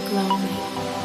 overgrown